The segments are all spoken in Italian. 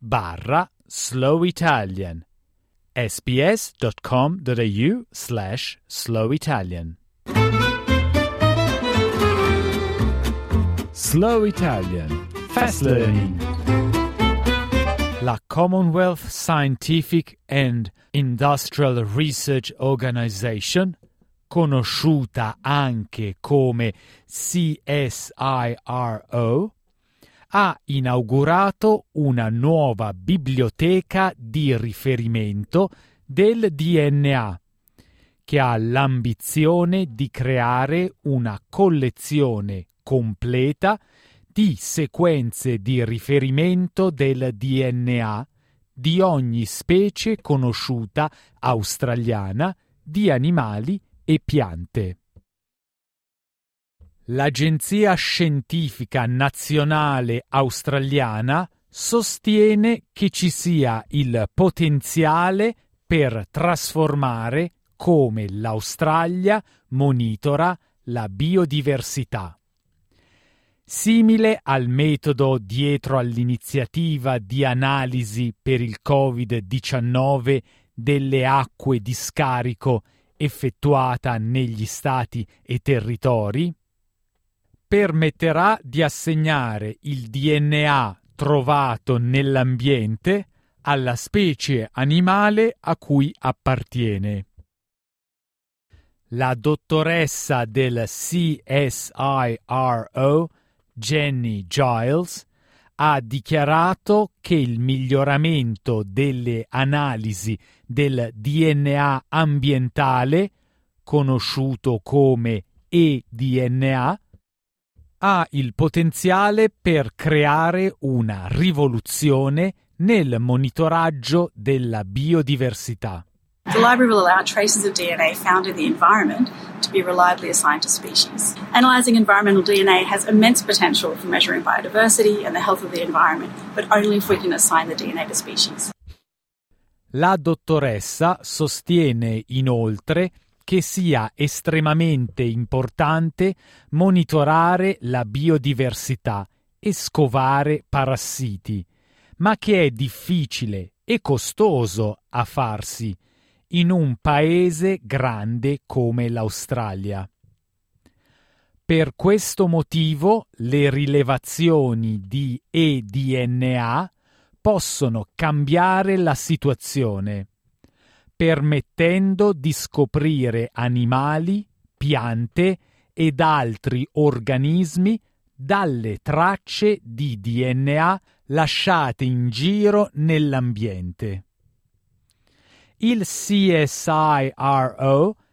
barra Slow Italian. sbs.com.au slash Slow Italian. Slow Italian. Fast Learning. La Commonwealth Scientific and Industrial Research Organization conosciuta anche come CSIRO, ha inaugurato una nuova biblioteca di riferimento del DNA, che ha l'ambizione di creare una collezione completa di sequenze di riferimento del DNA di ogni specie conosciuta australiana di animali e piante. L'Agenzia Scientifica Nazionale Australiana sostiene che ci sia il potenziale per trasformare come l'Australia monitora la biodiversità. Simile al metodo dietro all'iniziativa di analisi per il Covid-19 delle acque di scarico effettuata negli stati e territori, permetterà di assegnare il DNA trovato nell'ambiente alla specie animale a cui appartiene. La dottoressa del CSIRO, Jenny Giles, ha dichiarato che il miglioramento delle analisi del DNA ambientale, conosciuto come eDNA, ha il potenziale per creare una rivoluzione nel monitoraggio della biodiversità. The library will allow traces of DNA found in the environment to be reliably assigned to species. Analysing environmental DNA has immense potential for measuring biodiversity and the health of the environment, but only if we can assign the DNA to species. La dottoressa sostiene inoltre che sia estremamente importante monitorare la biodiversità e scovare parassiti, ma che è difficile e costoso a farsi in un paese grande come l'Australia. Per questo motivo le rilevazioni di eDNA possono cambiare la situazione, permettendo di scoprire animali, piante ed altri organismi dalle tracce di DNA lasciate in giro nell'ambiente. Il CSIRO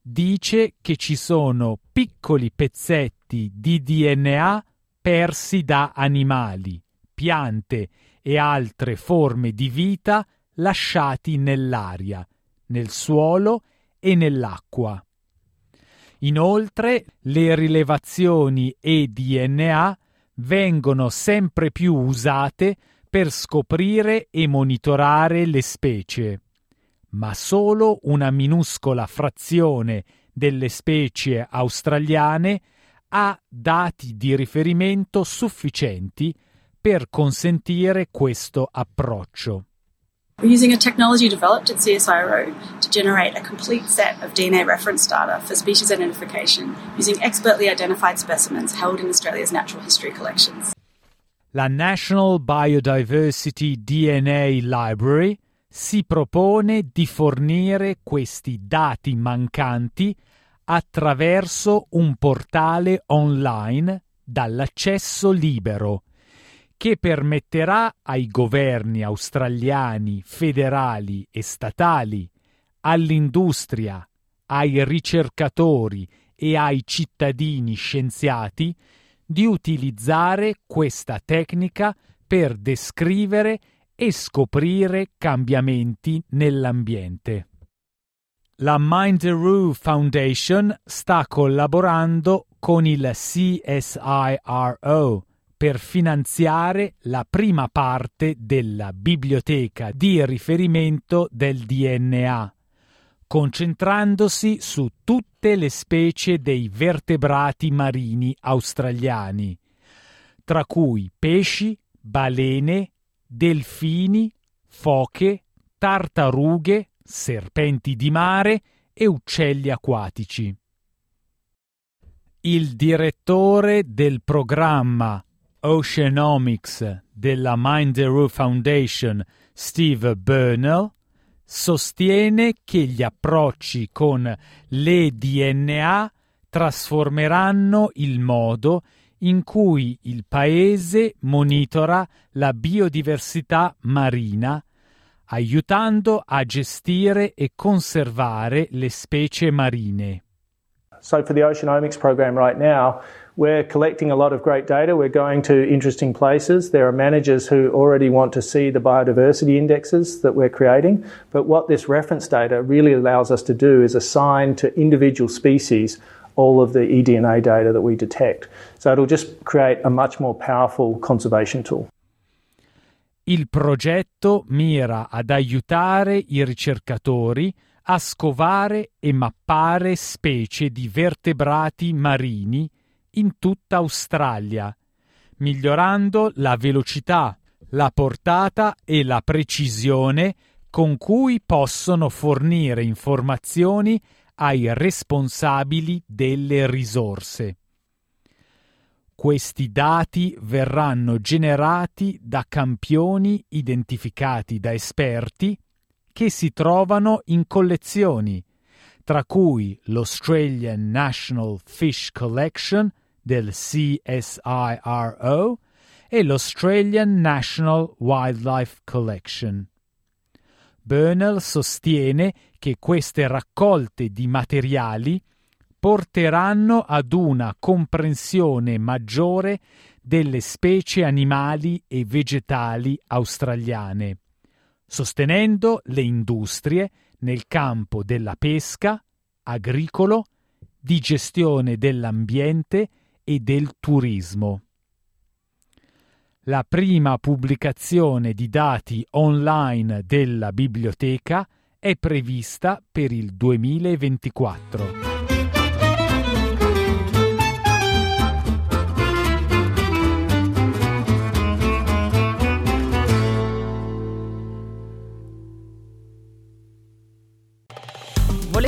dice che ci sono piccoli pezzetti di DNA persi da animali, piante e altre forme di vita lasciati nell'aria, nel suolo e nell'acqua. Inoltre, le rilevazioni e DNA vengono sempre più usate per scoprire e monitorare le specie ma solo una minuscola frazione delle specie australiane ha dati di riferimento sufficienti per consentire questo approccio. Using a technology developed at CSIRO to generate a complete set of DNA reference data for species identification using expertly identified specimens held in Australia's natural history collections. La National Biodiversity DNA Library si propone di fornire questi dati mancanti attraverso un portale online dall'accesso libero che permetterà ai governi australiani federali e statali, all'industria, ai ricercatori e ai cittadini scienziati di utilizzare questa tecnica per descrivere e scoprire cambiamenti nell'ambiente. La Minderoo Foundation sta collaborando con il CSIRO per finanziare la prima parte della biblioteca di riferimento del DNA, concentrandosi su tutte le specie dei vertebrati marini australiani, tra cui pesci, balene, delfini, foche, tartarughe, serpenti di mare e uccelli acquatici. Il direttore del programma Oceanomics della Minderoo Foundation, Steve Burnell, sostiene che gli approcci con le DNA trasformeranno il modo in cui il paese monitora la biodiversità marina, aiutando a gestire e conservare le specie marine. So for the Oceanomics program right now, we're collecting a lot of great data. We're going to interesting places. There are managers who already want to see the biodiversity indexes that we're creating. But what this reference data really allows us to do is assign to individual species all of the eDNA data that we detect. So it'll just create a much more powerful conservation tool. Il progetto mira ad aiutare i ricercatori a scovare e mappare specie di vertebrati marini in tutta Australia, migliorando la velocità, la portata e la precisione con cui possono fornire informazioni ai responsabili delle risorse. Questi dati verranno generati da campioni identificati da esperti che si trovano in collezioni, tra cui l'Australian National Fish Collection del CSIRO e l'Australian National Wildlife Collection. Bernal sostiene che queste raccolte di materiali porteranno ad una comprensione maggiore delle specie animali e vegetali australiane sostenendo le industrie nel campo della pesca, agricolo, di gestione dell'ambiente e del turismo. La prima pubblicazione di dati online della biblioteca è prevista per il 2024.